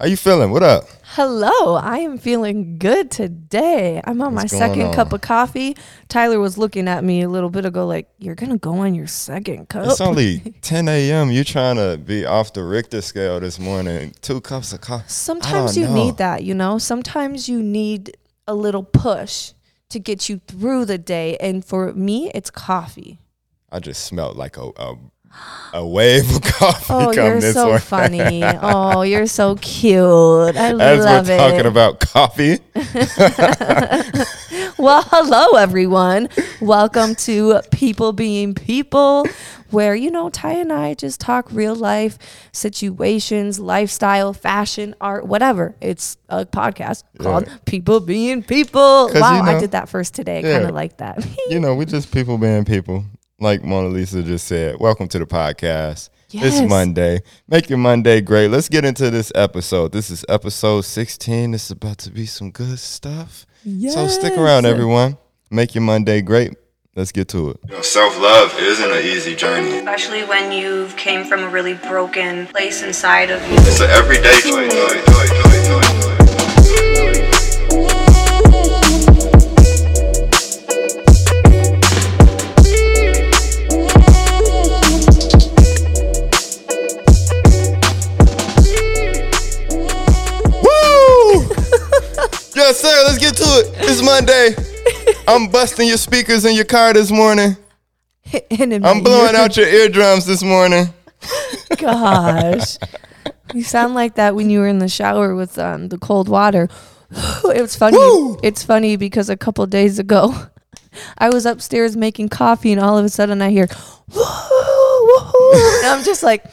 How you feeling? What up? Hello, I am feeling good today. I'm on What's my second on? cup of coffee. Tyler was looking at me a little bit ago, like, You're gonna go on your second cup. It's only 10 a.m. You're trying to be off the Richter scale this morning? Two cups of coffee. Sometimes you know. need that, you know? Sometimes you need a little push to get you through the day. And for me, it's coffee. I just smelled like a a, a wave of coffee Oh, you're so funny. Oh, you're so cute. I As love we're it. talking about coffee, Well, hello everyone. Welcome to People Being People, where you know Ty and I just talk real life situations, lifestyle, fashion, art, whatever. It's a podcast called People Being People. Wow, you I did that first today. I Yeah. kind of like that. you know, we're just people being people. Like Mona Lisa just said, welcome to the podcast. It's Monday. Make your Monday great. Let's get into this episode. This is episode 16. It's about to be some good stuff. So stick around, everyone. Make your Monday great. Let's get to it. Self love isn't an easy journey. especially when you came from a really broken place inside of you. It's an everyday choice. Get to it. It's Monday. I'm busting your speakers in your car this morning. I'm blowing out your eardrums this morning. Gosh, you sound like that when you were in the shower with um, the cold water. it was funny. Woo! It's funny because a couple days ago, I was upstairs making coffee, and all of a sudden I hear, "Woo, woo," and I'm just like,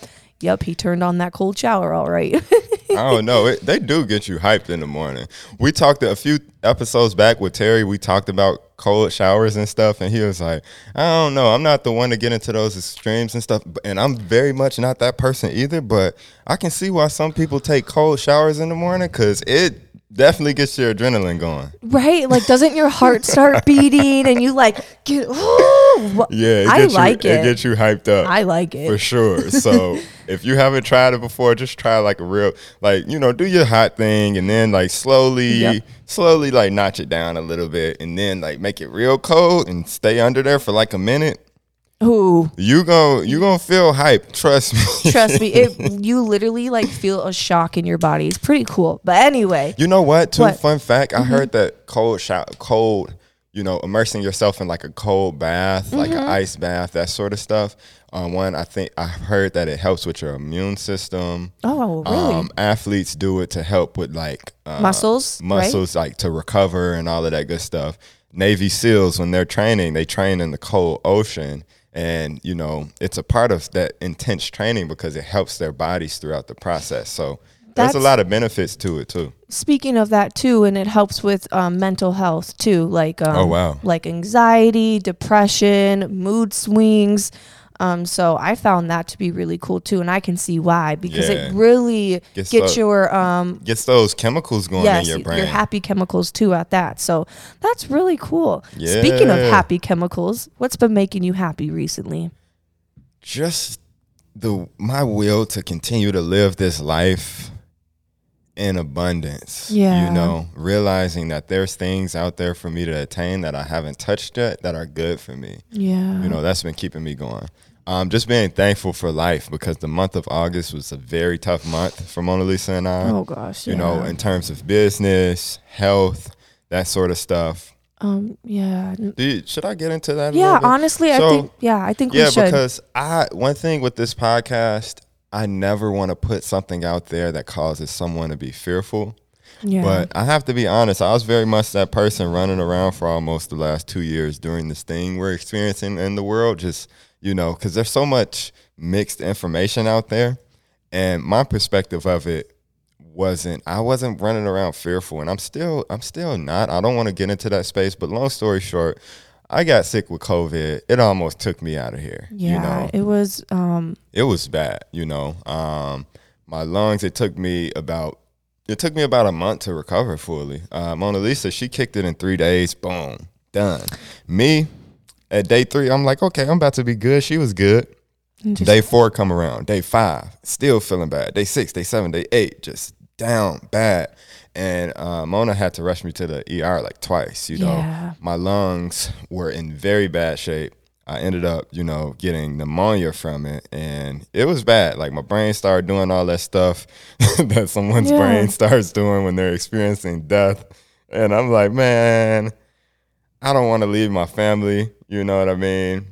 "Yep, he turned on that cold shower, all right." I don't know. It, they do get you hyped in the morning. We talked a few episodes back with Terry. We talked about cold showers and stuff, and he was like, "I don't know. I'm not the one to get into those extremes and stuff, and I'm very much not that person either. But I can see why some people take cold showers in the morning because it definitely gets your adrenaline going. right? Like, doesn't your heart start beating, and you like get? Wha- Yeah, I like it. It gets you hyped up. I like it. for sure. So if you haven't tried it before, just try like a real like you know do your hot thing and then like slowly Yep. slowly like notch it down a little bit and then like make it real cold and stay under there for like a minute. Ooh. You gon' you gonna feel hype. Trust me. Trust me, it you literally like feel a shock in your body. It's pretty cool. But anyway, You know what? Too What? Mm-hmm. fun fact. I heard that cold shower, cold, you know, immersing yourself in like a cold bath, like Mm-hmm. an ice bath, that sort of stuff. Um, one, I think I heard that it helps with your immune system. oh really? Um, athletes do it to help with like uh, Muscles, right? muscles, like to recover and all of that good stuff. Navy SEALs, when they're training, they train in the cold ocean. And, you know, it's a part of that intense training because it helps their bodies throughout the process. So there's a lot of benefits to it too. Speaking of that too, and it helps with um, mental health too, like um, Oh, wow. like anxiety, depression, mood swings. Um, so I found that to be really cool too, and I can see why because Yeah. it really Gets gets the- your um, Gets those chemicals going yes, in your brain. your, happy chemicals too at that. So that's really cool. Speaking of happy chemicals, what's been making you happy recently? Just the my will to continue to live this life in abundance. Yeah. You know, realizing that there's things out there for me to attain that I haven't touched yet that are good for me. Yeah, You know, that's been keeping me going. Um, just being thankful for life because the month of August was a very tough month for Mona Lisa and I. oh gosh, You know, in terms of business, health, that sort of stuff. um, yeah, you, should I get into that? yeah. Honestly, I think yeah, I think Yeah, we should. because I one thing with this podcast, I never want to put something out there that causes someone to be fearful. yeah, But I have to be honest, I was very much that person running around for almost the last two years during this thing we're experiencing in the world. Just you know, because there's so much mixed information out there, and my perspective of it wasn't I wasn't running around fearful and I'm still I'm still not. I don't want to get into that space, but long story short, I got sick with COVID. It almost took me out of here. yeah. You know, It was um, it was bad, you know. Um my lungs it took me about it took me about a month to recover fully. Uh, Mona Lisa, she kicked it in three days. Boom, done. Me, at day three, I'm like, okay, I'm about to be good. She was good. Day four come around. Day five, still feeling bad. Day six, day seven, day eight, just down bad. And uh, Mona had to rush me to the ER like twice. You know, Yeah. my lungs were in very bad shape. I ended up, you know, getting pneumonia from it, and it was bad. Like my brain started doing all that stuff that someone's Yeah. brain starts doing when they're experiencing death, and I'm like, man, I don't want to leave my family. You know what I mean?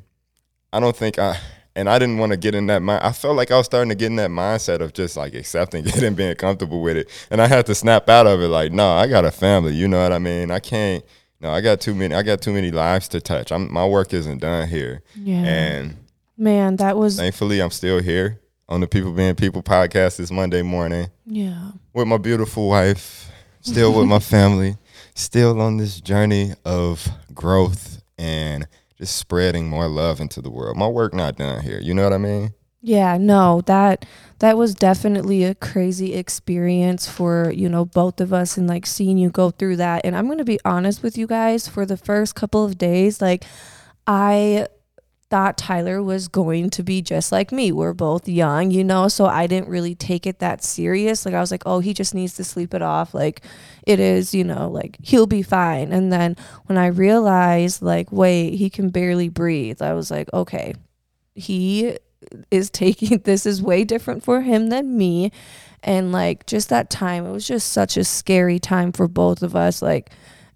I don't think I, and I didn't want to get in that mind. I felt like I was starting to get in that mindset of just like accepting it and being comfortable with it. And I had to snap out of it. Like, no, I got a family. You know what I mean? I can't. No, I got too many. I got too many lives to touch. I'm, my work isn't done here. Yeah. And Man, that was thankfully, I'm still here on the People Being People podcast this Monday morning yeah. with my beautiful wife, still with my family, still on this journey of growth and just spreading more love into the world. My work not done here. You know what I mean? Yeah, no, that that was definitely a crazy experience for, you know, both of us and like seeing you go through that. And I'm going to be honest with you guys, for the first couple of days, like I thought Tyler was going to be just like me. We're both young, you know, so I didn't really take it that serious. Like I was like, "Oh, he just needs to sleep it off." Like it is, you know, like he'll be fine. And then when I realized like, "Wait, he can barely breathe." I was like, "Okay, he is taking this is way different for him than me and like just that time it was just such a scary time for both of us like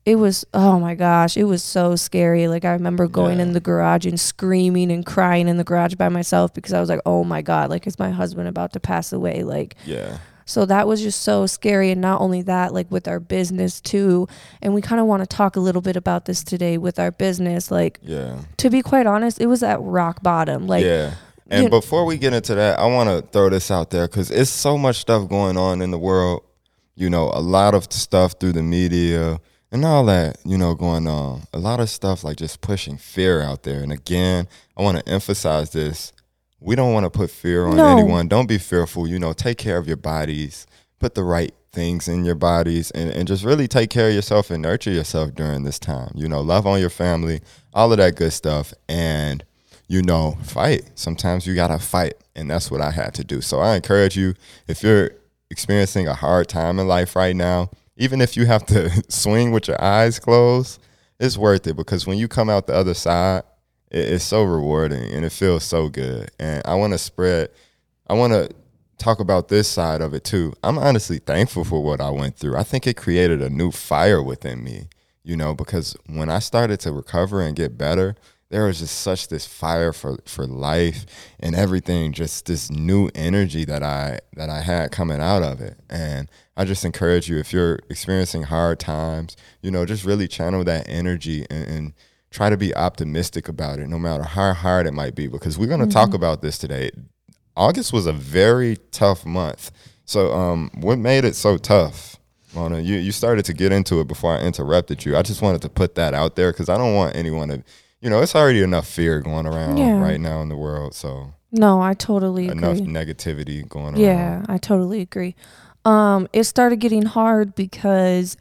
it was oh my gosh it was so scary like i remember going Yeah. in the garage and screaming and crying in the garage by myself because i was like oh my god like is my husband about to pass away like Yeah. so that was just so scary. And not only that, like with our business too. And we kind of want to talk a little bit about this today with our business. Like, Yeah. to be quite honest, it was at rock bottom. Like, yeah. And you- before we get into that, I want to throw this out there because it's so much stuff going on in the world. You know, a lot of stuff through the media and all that, you know, going on. A lot of stuff like just pushing fear out there. And again, I want to emphasize this. We don't want to put fear on No. anyone. Don't be fearful. You know, take care of your bodies, put the right things in your bodies, and, and just really take care of yourself and nurture yourself during this time. You know, love on your family, all of that good stuff. And you know, fight. Sometimes you gotta fight, and that's what I had to do. So I encourage you if you're experiencing a hard time in life right now, even if you have to swing with your eyes closed, it's worth it because when you come out the other side, it, it's so rewarding and it feels so good. And I want to spread. I want to talk about this side of it too. I'm honestly thankful for what I went through. I think it created a new fire within me, you know, because when I started to recover and get better, there was just such this fire for for life and everything just this new energy that I that I had coming out of it. And I just encourage you if you're experiencing hard times you know just really channel that energy and, and try to be optimistic about it no matter how hard it might be because we're going to talk about this today. August was a very tough month. So um what made it so tough Mona, you, you started to get into it before I interrupted you. I just wanted to put that out there because I don't want anyone to, you know, it's already enough fear going around Yeah. right now in the world. So no, I totally agree. enough negativity going around. Yeah, I totally agree. Um, it started getting hard because,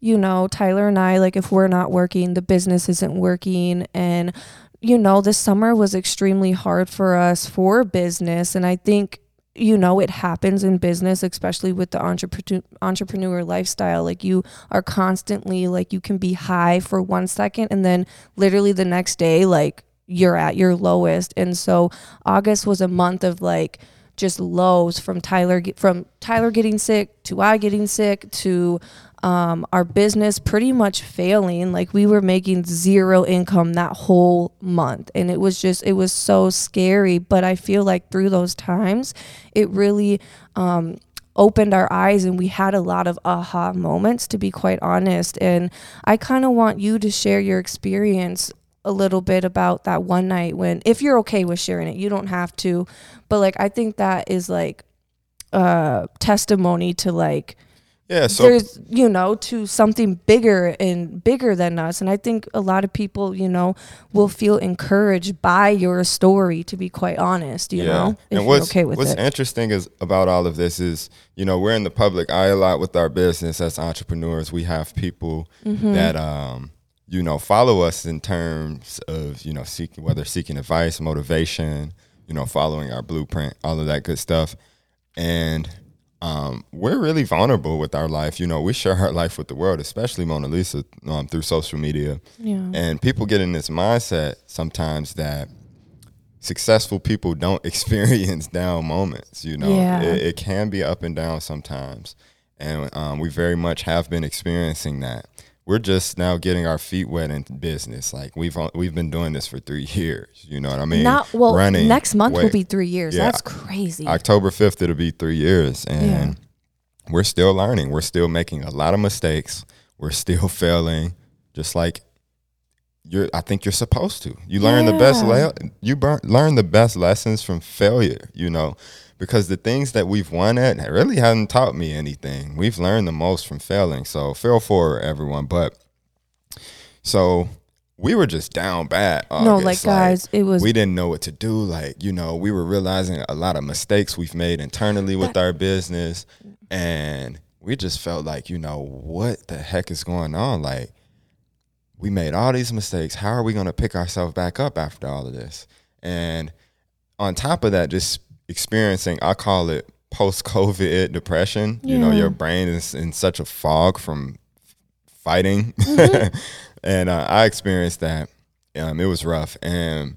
you know, Tyler and I, like, if we're not working, the business isn't working. And, you know, this summer was extremely hard for us for business. And I think, you know, it happens in business, especially with the entrepreneur, entrepreneur lifestyle. Like, you are constantly, like, you can be high for one second and then literally the next day, like, you're at your lowest. And so August was a month of like, just lows from Tyler from Tyler getting sick to I getting sick to um, our business pretty much failing. Like we were making zero income that whole month, and it was just it was so scary. But I feel like through those times, it really um, opened our eyes, and we had a lot of aha moments. To be quite honest, and I kind of want you to share your experience a little bit about that one night when if you're okay with sharing it you don't have to but like i think that is like uh testimony to like Yeah. So there's you know to something bigger and bigger than us and i think a lot of people you know will feel encouraged by your story to be quite honest you know if and what's okay with what's it interesting is about all of this is you know we're in the public eye a lot with our business as entrepreneurs. We have people Mm-hmm. that um you know follow us in terms of you know seeking whether seeking advice, motivation, you know following our blueprint, all of that good stuff, and um, we're really vulnerable with our life. You know, we share our life with the world, especially Mona Lisa um, through social media. Yeah. And people get in this mindset sometimes that successful people don't experience down moments. You know, Yeah. it, it can be up and down sometimes, and um, we very much have been experiencing that. We're just now getting our feet wet in business. Like we've uh, we've been doing this for three years. You know what I mean? Not well. Running next month will be three years. Yeah. That's crazy. October 5th, it'll be three years. And we're still learning. We're still making a lot of mistakes. We're still failing, just like you're, I think you're supposed to. You learn the best, le- you burn, learn the best lessons from failure, you know, because the things that we've won at really haven't taught me anything. We've learned the most from failing. So fail forward, everyone. But so we were just down bad. no, August. like guys, it was we didn't know what to do. Like, you know, we were realizing a lot of mistakes we've made internally with our business. And we just felt like, you know, what the heck is going on? Like, we made all these mistakes. How are we going to pick ourselves back up after all of this? And on top of that, just experiencing, I call it post COVID depression. You know, your brain is in such a fog from fighting. Mm-hmm. and uh, I experienced that. Um, it was rough. And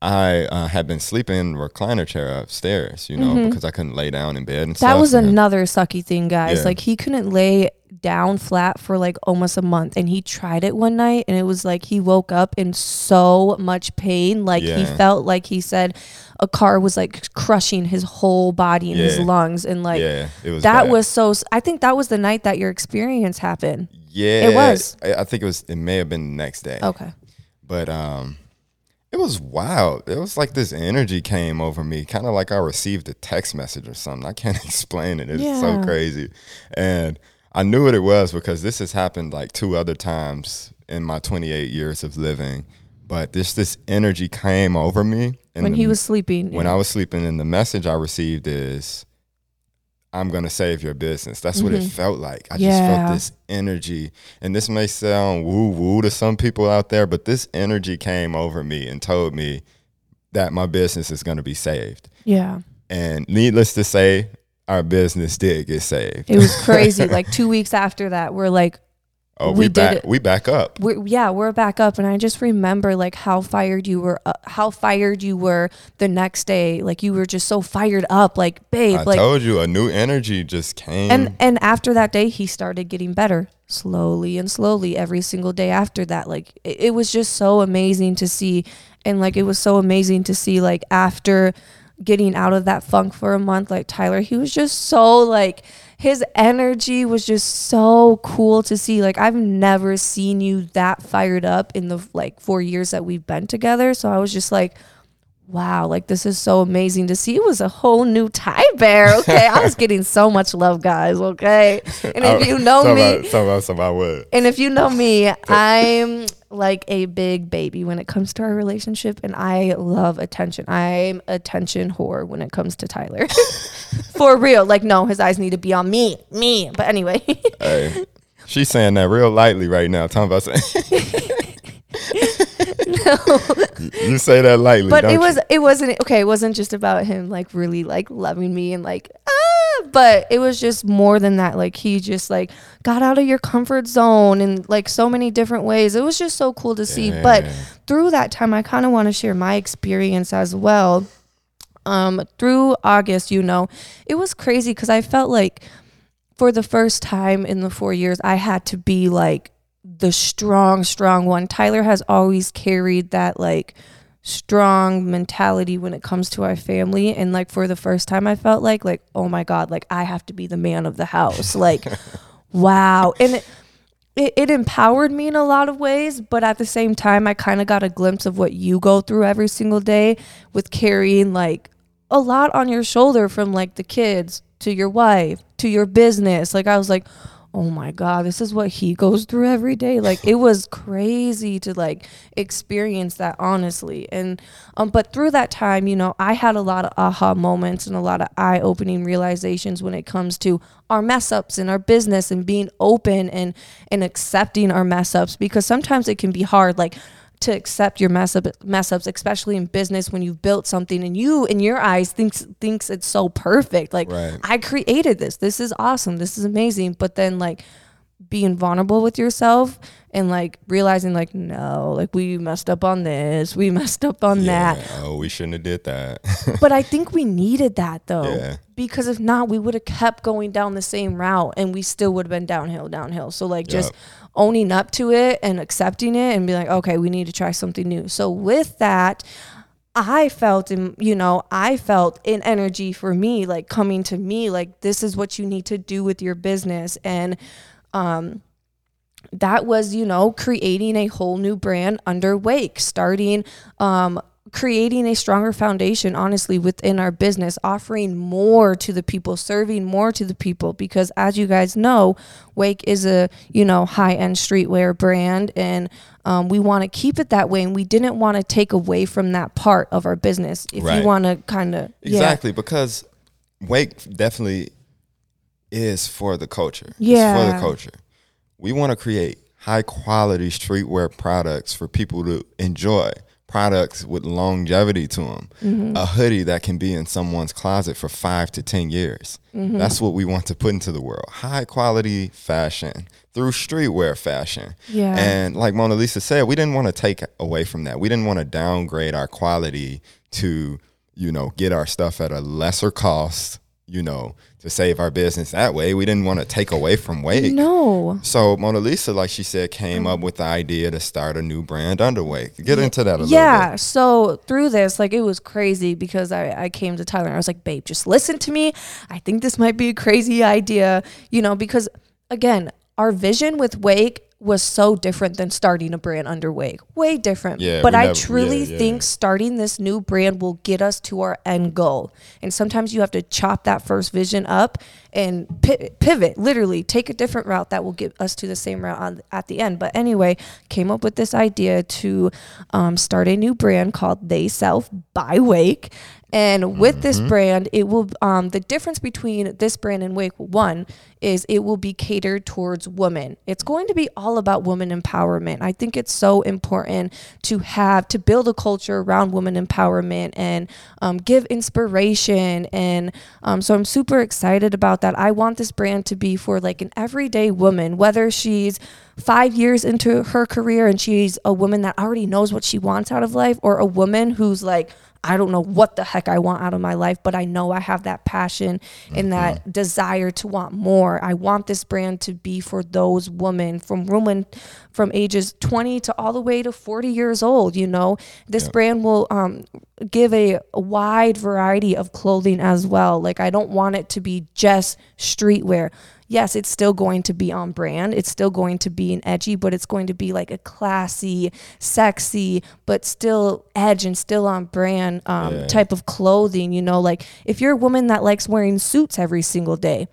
I uh, had been sleeping in a recliner chair upstairs, you know, because I couldn't lay down in bed and stuff. Mm-hmm. that was another sucky thing, guys. Yeah. Like he couldn't lay down flat for like almost a month, and he tried it one night, and it was like he woke up in so much pain. Like he felt like he said a car was like crushing his whole body and his lungs, and like yeah, was that bad. was so. I think that was the night that your experience happened. yeah, it was. I, I think it was. It may have been the next day. Okay. but um it was wild it was like this energy came over me kind of like i received a text message or something i can't explain it it's so crazy and i knew what it was because this has happened like two other times in my 28 years of living but this this energy came over me and When the- he was sleeping. when i was sleeping and the message i received is i'm gonna save your business that's what it felt like i just Mm-hmm. Felt this energy and this may sound woo woo to some people out there but this energy came over me and told me that my business is gonna be saved yeah. and needless to say our business did get saved It was crazy. like two weeks after that, we're like, oh we we, back we back up we're, yeah, we're back up, and I just remember like how fired you were, uh, how fired you were the next day. Like you were just so fired up, like babe, i like. told you a new energy just came and and after that day, he started getting better slowly and slowly every single day after that. Like it, it was just so amazing to see, and like it was so amazing to see like after getting out of that funk for a month, like Tyler, he was just so like his energy was just so cool to see. Like I've never seen you that fired up in the like four years that we've been together. So I was just like, wow, like this is so amazing to see. It was a whole new Ty Bear. Okay. I was getting so much love, guys. Okay. And if oh, you know me, about, about some I would and if you know me, I'm like a big baby when it comes to our relationship, and I love attention. I'm attention whore when it comes to Tyler. For real. Like, no, his eyes need to be on me, me. But anyway, hey she's saying that real lightly right now talking about saying no. you say that lightly but it you? was it wasn't okay. It wasn't just about him like really like loving me and like ah. But it was just more than that. Like he just like got out of your comfort zone in like so many different ways. It was just so cool to see. But through that time, I kind of want to share my experience as well. Um, through August, you know, it was crazy because I felt like for the first time in the four years, I had to be like the strong, strong one. Tyler has always carried that like strong mentality when it comes to our family. And like for the first time, I felt like, like, oh my God, like I have to be the man of the house. Like, wow. And it, it, it empowered me in a lot of ways, but at the same time, I kind of got a glimpse of what you go through every single day with carrying like a lot on your shoulder from like the kids to your wife to your business. Like, I was like, oh my God, this is what he goes through every day. Like, it was crazy to like experience that honestly. And, um, but through that time, you know, I had a lot of aha moments and a lot of eye opening realizations when it comes to our mess ups in our business and being open and and accepting our mess ups because sometimes it can be hard like to accept your mess up mess ups, especially in business when you've built something and you in your eyes thinks thinks it's so perfect. Like Right. I created this. This is awesome. This is amazing. But then like being vulnerable with yourself and like realizing like no, like we messed up on this, we messed up on that. Oh, we shouldn't have did that. But I think we needed that though. Yeah. Because if not, we would have kept going down the same route and we still would have been downhill, downhill. So like just owning up to it and accepting it and be like, okay, we need to try something new. So with that, I felt in you know, I felt an energy for me, like coming to me, like this is what you need to do with your business. And um that was, you know, creating a whole new brand under Wake, starting um creating a stronger foundation honestly within our business, offering more to the people, serving more to the people because as you guys know, Wake is a, you know, high-end streetwear brand and um, we want to keep it that way and we didn't want to take away from that part of our business. If Right. you want to kind of Exactly, because Wake definitely is for the culture. It's for the culture. We want to create high quality streetwear products for people to enjoy. Products with longevity to them. Mm-hmm. A hoodie that can be in someone's closet for five to 10 years. Mm-hmm. That's what we want to put into the world. High quality fashion through streetwear fashion. Yeah. And like Mona Lisa said, we didn't want to take away from that. We didn't want to downgrade our quality to, you know, get our stuff at a lesser cost, you know, to save our business that way. We didn't want to take away from Wake. No. So Mona Lisa, like she said, came up with the idea to start a new brand under Wake. Get into that a yeah little bit. Yeah. So through this like it was crazy because I, I came to tyler and i was like babe just listen to me i think this might be a crazy idea you know because again our vision with wake was so different than starting a brand under wake. Way different. Yeah, but i truly yeah, yeah. think starting this new brand will get us to our end goal. And sometimes you have to chop that first vision up and pi- pivot literally take a different route that will get us to the same route on, at the end. But anyway came up with this idea to um, start a new brand called they self by wake and with this brand it will um, the difference between this brand and wake one is it will be catered towards women. It's going to be all about woman empowerment. I think it's so important to have to build a culture around woman empowerment and um, give inspiration and um, so i'm super excited about that. I want this brand to be for like an everyday woman whether she's five years into her career and she's a woman that already knows what she wants out of life or a woman who's like I don't know what the heck I want out of my life, but I know I have that passion and that desire to want more. I want this brand to be for those women from women from ages 20 to all the way to 40 years old. You know, this brand will um, give a, a wide variety of clothing as well. Like, I don't want it to be just streetwear yes, it's still going to be on brand. It's still going to be an edgy, but it's going to be like a classy, sexy, but still edge and still on brand um, Yeah. type of clothing. You know, like if you're a woman that likes wearing suits every single day,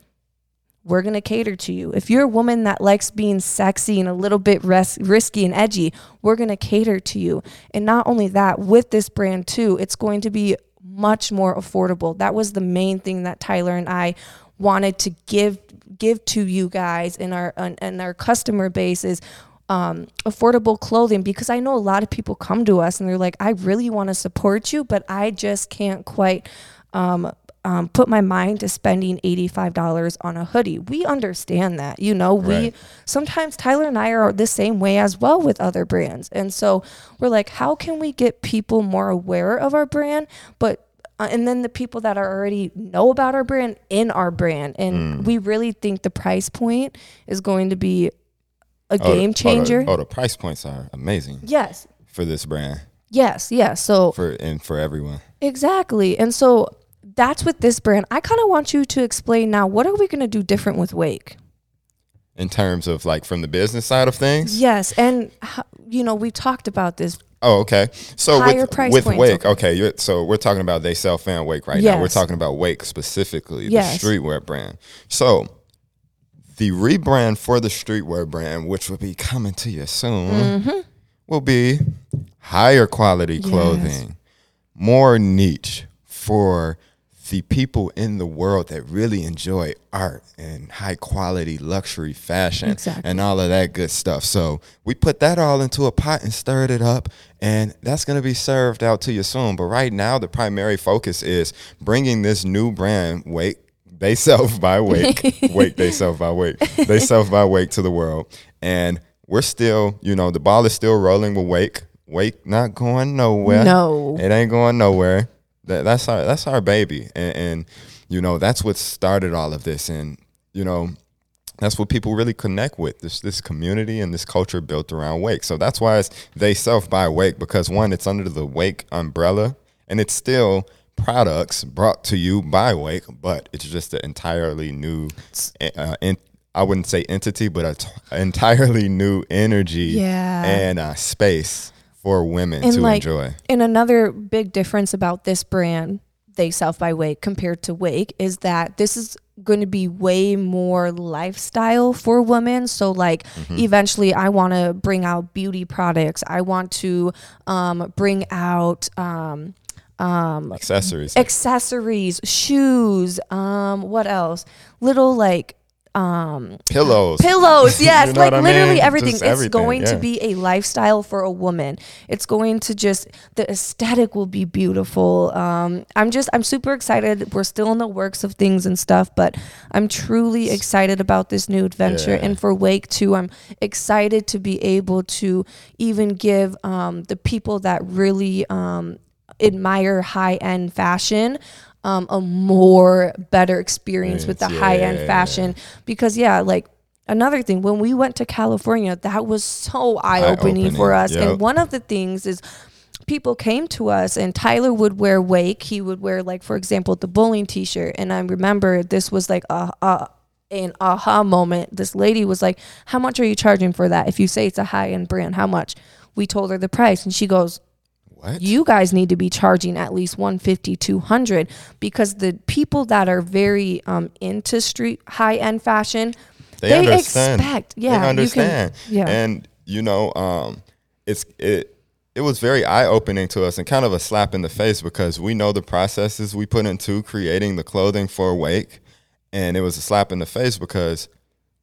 we're going to cater to you. If you're a woman that likes being sexy and a little bit res- risky and edgy, we're going to cater to you. And not only that, with this brand too, it's going to be much more affordable. That was the main thing that Tyler and I wanted to give give to you guys and our and, and our customer base is um, affordable clothing because I know a lot of people come to us and they're like, I really want to support you, but I just can't quite um, um, put my mind to spending $85 on a hoodie. We understand that. You know, we Right. sometimes Tyler and I are the same way as well with other brands. And so we're like, how can we get people more aware of our brand, but uh, and then the people that are already know about our brand in our brand and we really think the price point is going to be a Oh, game changer Oh the, oh, the price points are amazing yes for this brand, yes yes so for and for everyone. Exactly. And so that's with this brand. I kind of want you to explain now what are we going to do different with Wake? In terms of like from the business side of things. Yes. And, you know, we've talked about this. Oh, okay. So Higher with, price with Wake, okay. so we're talking about they self by Wake right now. We're talking about Wake specifically, Yes. the streetwear brand. So the rebrand for the streetwear brand, which will be coming to you soon, Mm-hmm. will be higher quality clothing, more niche for the people in the world that really enjoy art and high quality luxury fashion Exactly. and all of that good stuff. So we put that all into a pot and stirred it up, and that's going to be served out to you soon. But right now, the primary focus is bringing this new brand, Wake, they self by Wake, Wake, they self by Wake, they self by Wake to the world. And we're still, you know, the ball is still rolling with Wake. Wake not going nowhere. No. It ain't going nowhere. That, that's our that's our baby, and, and you know that's what started all of this, and you know that's what people really connect with this this community and this culture built around Wake. So that's why it's they self by Wake because one, it's under the Wake umbrella, and it's still products brought to you by Wake, but it's just an entirely new, uh, in, I wouldn't say entity, but an entirely new energy Yeah. and uh, space for women and to like enjoy. and another big difference about this brand they self by wake compared to wake is that this is going to be way more lifestyle for women so like Mm-hmm. eventually i want to bring out beauty products i want to um, bring out um, accessories. accessories shoes um, what else little like pillows. pillows yes You know like what I literally mean? everything Just it's everything, going to be a lifestyle for a woman it's going to just the aesthetic will be beautiful um i'm just i'm super excited we're still in the works of things and stuff but i'm truly excited about this new adventure Yeah. and for wake too i'm excited to be able to even give um the people that really um admire high end fashion um, a more better experience with the Yeah. high end fashion. because yeah like another thing when we went to california that was so eye-opening for Eye-opening, us yep. and one of the things is people came to us and tyler would wear wake. He would wear like for example the bowling t-shirt. And i remember this was like a, a an aha moment. This lady was like how much are you charging for that? If you say it's a high-end brand how much? We told her the price. And she goes what? you guys need to be charging at least 150 200 because the people that are very um, into street high-end fashion they, they understand. expect- yeah, they you can- understand. yeah. and you know, um, it's it. It was very eye opening to us and kind of a slap in the face because we know the processes we put into creating the clothing for Wake, and it was a slap in the face because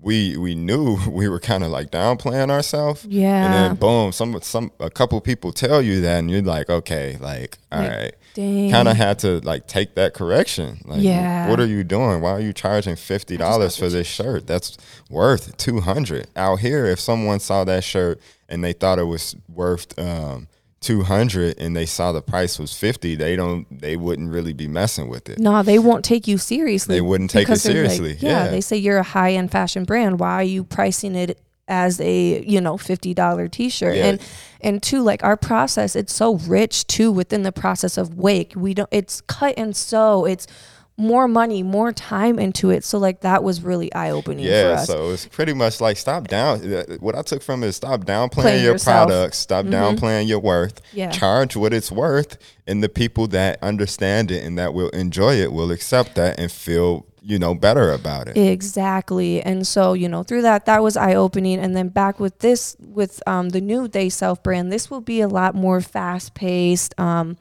we we knew we were kind of like downplaying ourselves. Yeah. And then boom, some some a couple people tell you that, and you're like, okay, like all Like, right. Kind of had to like take that correction. Like, Yeah. what are you doing? Why are you charging fifty dollars for this shirt? That's worth two hundred. Out here, if someone saw that shirt and they thought it was worth um, two hundred, and they saw the price was fifty, they don't. They wouldn't really be messing with it. no they won't take you seriously They wouldn't take it they're like, seriously, yeah, yeah. they say you're a high-end fashion brand why are you pricing it as a you know $50 t-shirt Yeah. and and two like our process it's so rich too within the process of wake we don't it's cut and sew it's more money more time into it so like that was really eye-opening for Yeah, us so it's pretty much like stop down. uh, What I took from it is stop downplaying Playing your yourself. products, stop downplaying your worth. Yeah. Charge what it's worth, and the people that understand it and that will enjoy it will accept that and feel you know better about it. Exactly. And so, you know, through that, that was eye opening. And then back with this, with um, the new They Self brand, this will be a lot more fast paced, um,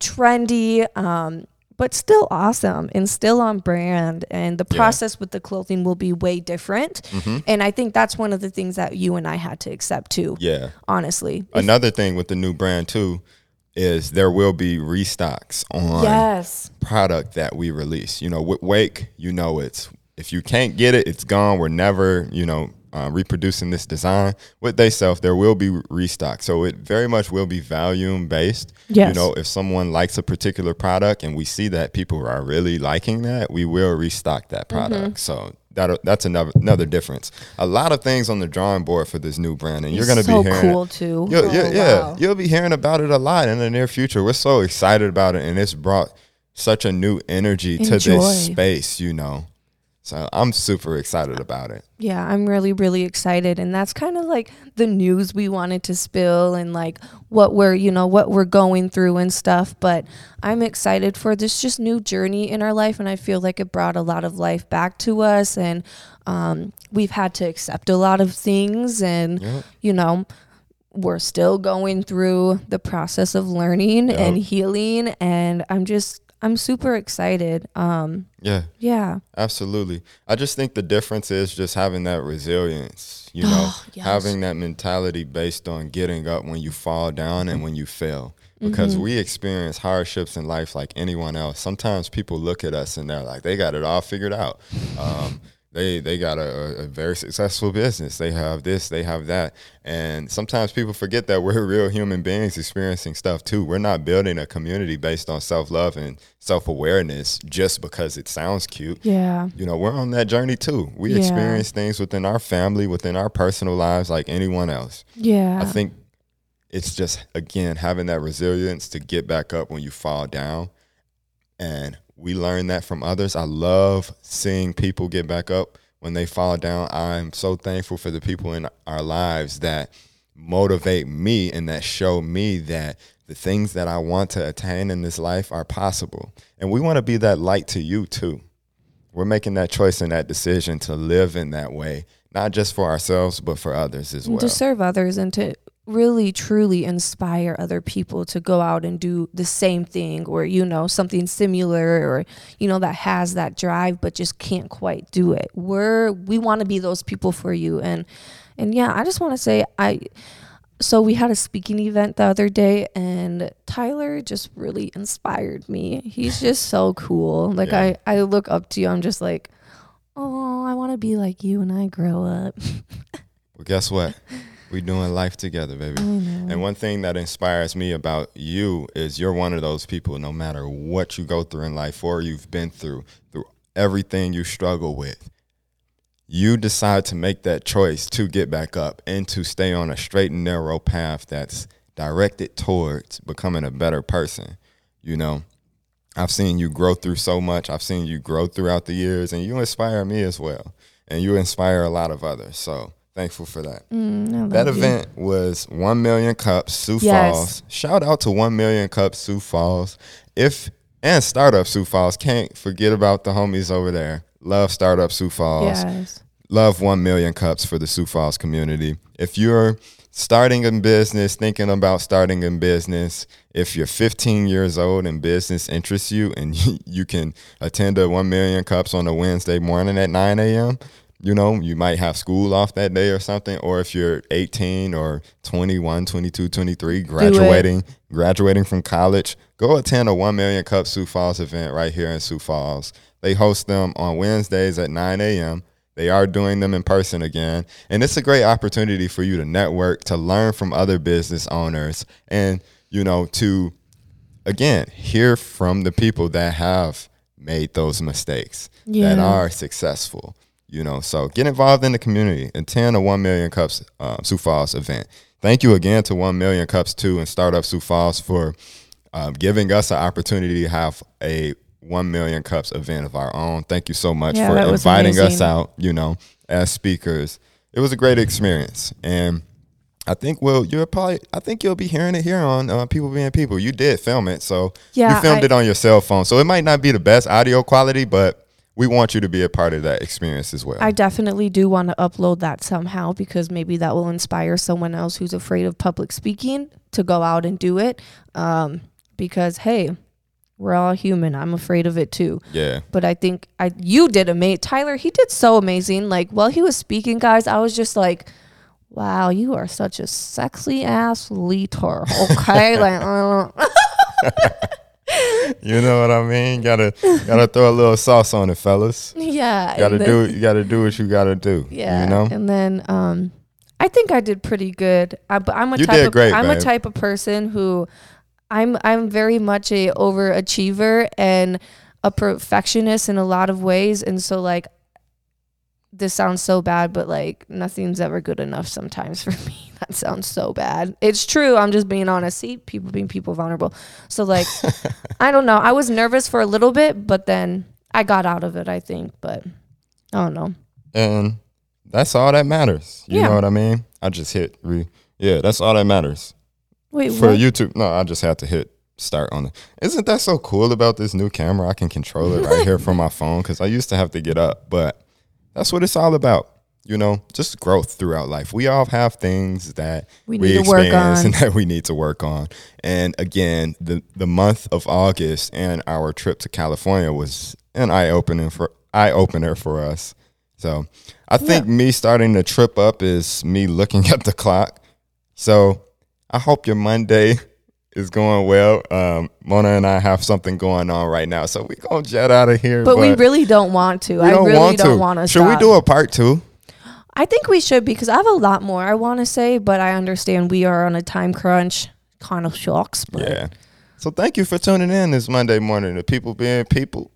trendy, um, but still awesome and still on brand. And the Yeah. process with the clothing will be way different. Mm-hmm. And I think that's one of the things that you and I had to accept too, Yeah. honestly. Another thing with the new brand too is there will be restocks on yes. product that we release. You know, with Wake, you know, it's if you can't get it, it's gone. We're never, you know, uh, reproducing this design. With they self, there will be restock. So it very much will be volume based. Yes. You know, if someone likes a particular product and we see that people are really liking that, we will restock that Mm-hmm. product. So that that's another another difference. A lot of things on the drawing board for this new brand, and you're going to so be hearing. cool too. You'll, Oh, yeah, yeah, wow. you'll be hearing about it a lot in the near future. We're so excited about it, and it's brought such a new energy to this space, you know. So I'm super excited about it. Yeah, I'm really, really excited. And that's kind of like the news we wanted to spill and like what we're, you know, what we're going through and stuff. But I'm excited for this just new journey in our life. And I feel like it brought a lot of life back to us. And um, we've had to accept a lot of things. And, Yep. you know, we're still going through the process of learning Yep. and healing. And I'm just, I'm super excited. Um, Yeah, yeah. absolutely. I just think the difference is just having that resilience, you know, Oh, yes. having that mentality based on getting up when you fall down and when you fail. Because Mm-hmm. we experience hardships in life like anyone else. Sometimes people look at us and they're like, they got it all figured out. Um, they they got a, a very successful business. They have this, they have that, and sometimes people forget that we're real human beings experiencing stuff too. We're not building a community based on self love and self awareness just because it sounds cute. Yeah. You know, we're on that journey too. We Yeah. experience things within our family, within our personal lives, like anyone else. Yeah. I think it's just again having that resilience to get back up when you fall down, and we learn that from others. I love seeing people get back up when they fall down. I'm so thankful for the people in our lives that motivate me and that show me that the things that I want to attain in this life are possible. And we want to be that light to you too. We're making that choice and that decision to live in that way, not just for ourselves, but for others as well. to serve others and to really truly inspire other people to go out and do the same thing or you know something similar or you know that has that drive but just can't quite do it. We're we want to be those people for you. And and yeah i just want to say i so we had a speaking event the other day and tyler just really inspired me. He's just so cool. Like Yeah. i i look up to you i'm just like oh i want to be like you when i grow up. Well, guess what? We doing life together, baby. And one thing that inspires me about you is you're one of those people. No matter what you go through in life or you've been through, through everything you struggle with, you decide to make that choice to get back up and to stay on a straight and narrow path that's directed towards becoming a better person. You know, I've seen you grow through so much. I've seen you grow throughout the years, and you inspire me as well. And you inspire a lot of others. So thankful for that. Mm, That love you. event was 1 million cups, Sioux Yes. Falls. Shout out to 1 million cups, Sioux Falls. If and Startup Sioux Falls. Can't forget about the homies over there. Love Startup Sioux Falls. Yes. Love 1 million cups for the Sioux Falls community. If you're starting in business, thinking about starting in business, if you're 15 years old and business interests you and you, you can attend a 1 million cups on a Wednesday morning at 9 a.m., you know, you might have school off that day or something. Or if you're 18 or 21, 22, 23, graduating, graduating from college, go attend a 1 million cup Sioux Falls event right here in Sioux Falls. They host them on Wednesdays at 9 a.m. They are doing them in person again. And it's a great opportunity for you to network, to learn from other business owners, and, you know, to, again, hear from the people that have made those mistakes, that are successful. You know, so get involved in the community. Attend a 1 Million Cups uh, Sioux Falls event. Thank you again to 1 Million Cups 2 and Startup Sioux Falls for um, giving us an opportunity to have a 1 Million Cups event of our own. Thank you so much Yeah, for inviting us out, you know, as speakers. It was a great experience. And I think well, you're probably I think you'll be hearing it here on uh, People Being People. You did film it, so Yeah, you filmed I- it on your cell phone. So it might not be the best audio quality, but we want you to be a part of that experience as well. I definitely do want to upload that somehow because maybe that will inspire someone else who's afraid of public speaking to go out and do it. Um, because hey, we're all human. I'm afraid of it too. yeah. But I think I you did amazing. Tyler, he did so amazing. Like while he was speaking, guys, I was just like, "Wow, you are such a sexy ass leader." Okay, like uh, You know what I mean? Gotta gotta throw a little sauce on it, fellas. yeah, Gotta then- do you gotta do what you gotta do. Yeah. You know? And then um I think I did pretty good. I, but I'm a You type of great, I'm a type of person who I'm I'm very much a overachiever and a perfectionist in a lot of ways and so like this sounds so bad but like nothing's ever good enough sometimes for me. That sounds so bad. It's true. I'm just being honest. See, people being people vulnerable. So like I don't know. I was nervous for a little bit, but then I got out of it, I think, but I don't know. And that's all that matters. You Yeah. know what I mean? I just hit re yeah, that's all that matters. Wait, For what? YouTube, no, I just had to hit start on it. Isn't that so cool about this new camera? I can control it right here from my phone because I used to have to get up, but that's what it's all about. you know, just growth throughout life. We all have things that We need to work experience on. and that we need to work on. And again, the the month of August and our trip to California was an eye opening for eye opener for us. So I think me starting the trip up is me looking at the clock. So I hope your Monday is going well. Um, Mona and I have something going on right now, so we gonna jet out of here. But, we really don't want to. we I don't really want don't to. want to. Should we do a part two? I think we should because I have a lot more I want to say, but I understand we are on a time crunch. Kind of shocks, but Yeah. So thank you for tuning in this Monday morning. The people being people.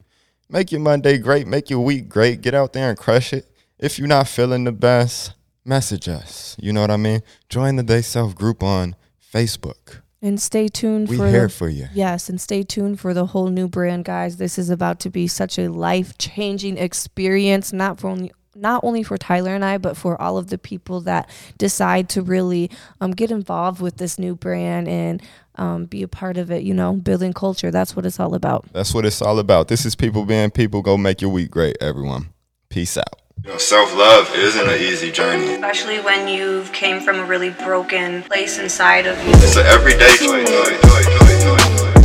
Make your Monday great. Make your week great. Get out there and crush it. If you're not feeling the best, message us. You know what I mean? Join the Day Self group on Facebook. And stay tuned We for here the, for you. Yes, and stay tuned for the whole new brand, guys. This is about to be such a life changing experience, not for only not only for Tyler and I, but for all of the people that decide to really um, get involved with this new brand and um, be a part of it. You know, building culture. That's what it's all about. That's what it's all about. This is people being people. Go make your week great, everyone. Peace out. You know, self love isn't an easy journey. Especially when you came from a really broken place inside of you. It's an everyday choice.